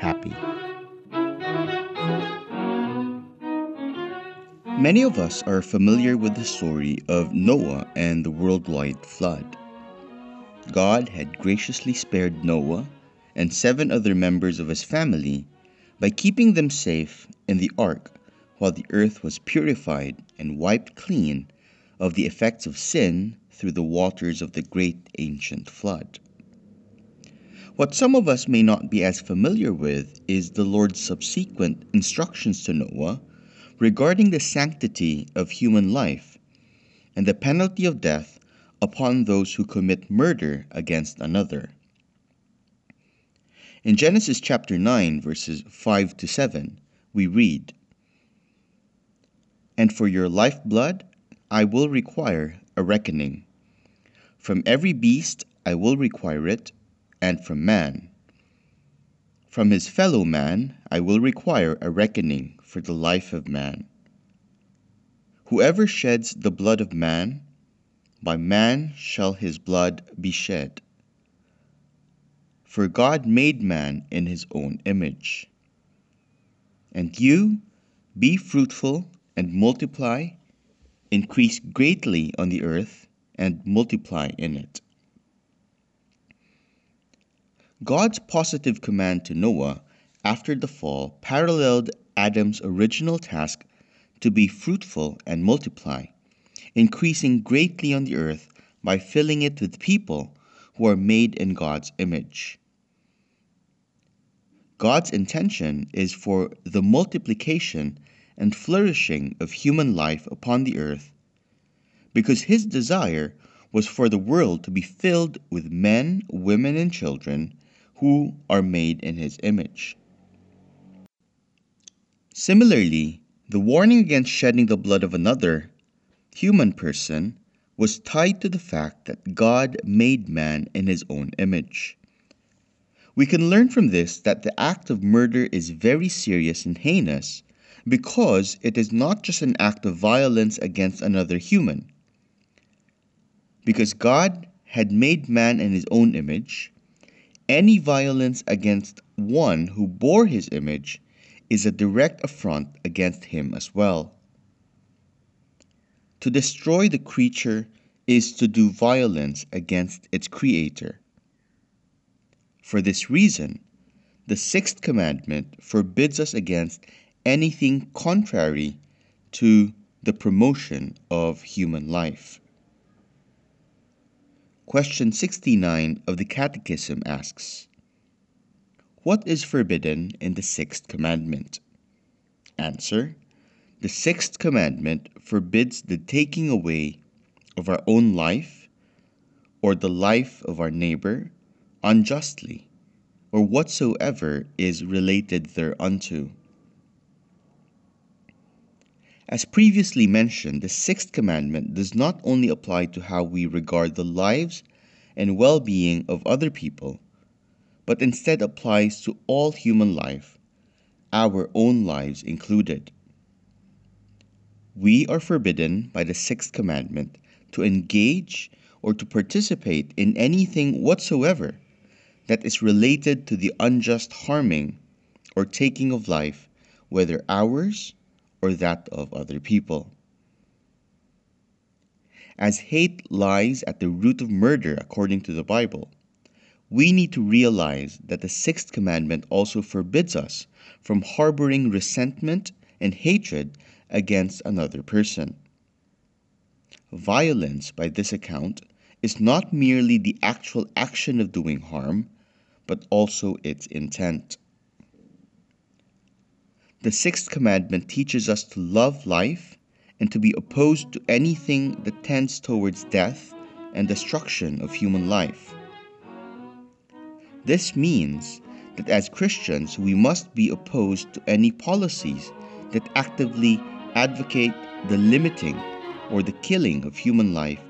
happy. Many of us are familiar with the story of Noah and the worldwide flood. God had graciously spared Noah and seven other members of his family by keeping them safe in the ark while the earth was purified and wiped clean of the effects of sin through the waters of the great ancient flood. What some of us may not be as familiar with is the Lord's subsequent instructions to Noah regarding the sanctity of human life and the penalty of death upon those who commit murder against another. In Genesis chapter 9, verses 5 to 7, we read, And for your lifeblood I will require a reckoning. From every beast I will require it, and from man. From his fellow man I will require a reckoning for the life of man. Whoever sheds the blood of man, by man shall his blood be shed. For God made man in his own image. And you be fruitful and multiply, increase greatly on the earth, and multiply in it. God's positive command to Noah after the fall paralleled Adam's original task to be fruitful and multiply increasing greatly on the earth by filling it with people who are made in God's image. God's intention is for the multiplication and flourishing of human life upon the earth, because His desire was for the world to be filled with men, women, and children who are made in His image. Similarly, the warning against shedding the blood of another human person was tied to the fact that God made man in his own image. We can learn from this that the act of murder is very serious and heinous because it is not just an act of violence against another human. Because God had made man in his own image, any violence against one who bore his image is a direct affront against him as well. To destroy the creature is to do violence against its creator. For this reason, the sixth commandment forbids us against anything contrary to the promotion of human life. Question 69 of the Catechism asks What is forbidden in the sixth commandment? Answer the sixth commandment forbids the taking away of our own life or the life of our neighbor unjustly or whatsoever is related thereunto. As previously mentioned, the sixth commandment does not only apply to how we regard the lives and well being of other people, but instead applies to all human life, our own lives included. We are forbidden by the sixth commandment to engage or to participate in anything whatsoever that is related to the unjust harming or taking of life, whether ours or that of other people. As hate lies at the root of murder according to the Bible, we need to realize that the sixth commandment also forbids us from harboring resentment and hatred against another person. Violence, by this account, is not merely the actual action of doing harm, but also its intent. The sixth commandment teaches us to love life and to be opposed to anything that tends towards death and destruction of human life. This means that as Christians we must be opposed to any policies that actively advocate the limiting or the killing of human life,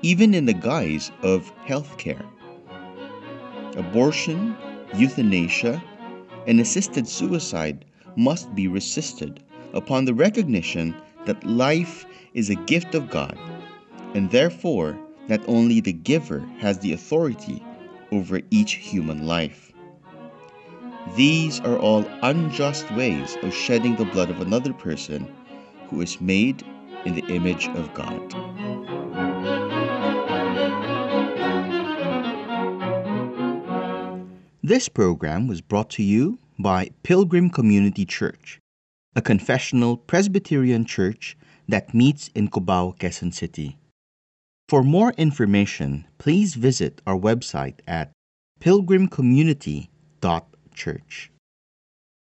even in the guise of health care. Abortion, euthanasia, and assisted suicide must be resisted upon the recognition that life is a gift of God, and therefore that only the giver has the authority over each human life. These are all unjust ways of shedding the blood of another person who is made in the image of God. This program was brought to you by Pilgrim Community Church, a confessional Presbyterian church that meets in Cubao, Quezon City. For more information, please visit our website at pilgrimcommunity.church.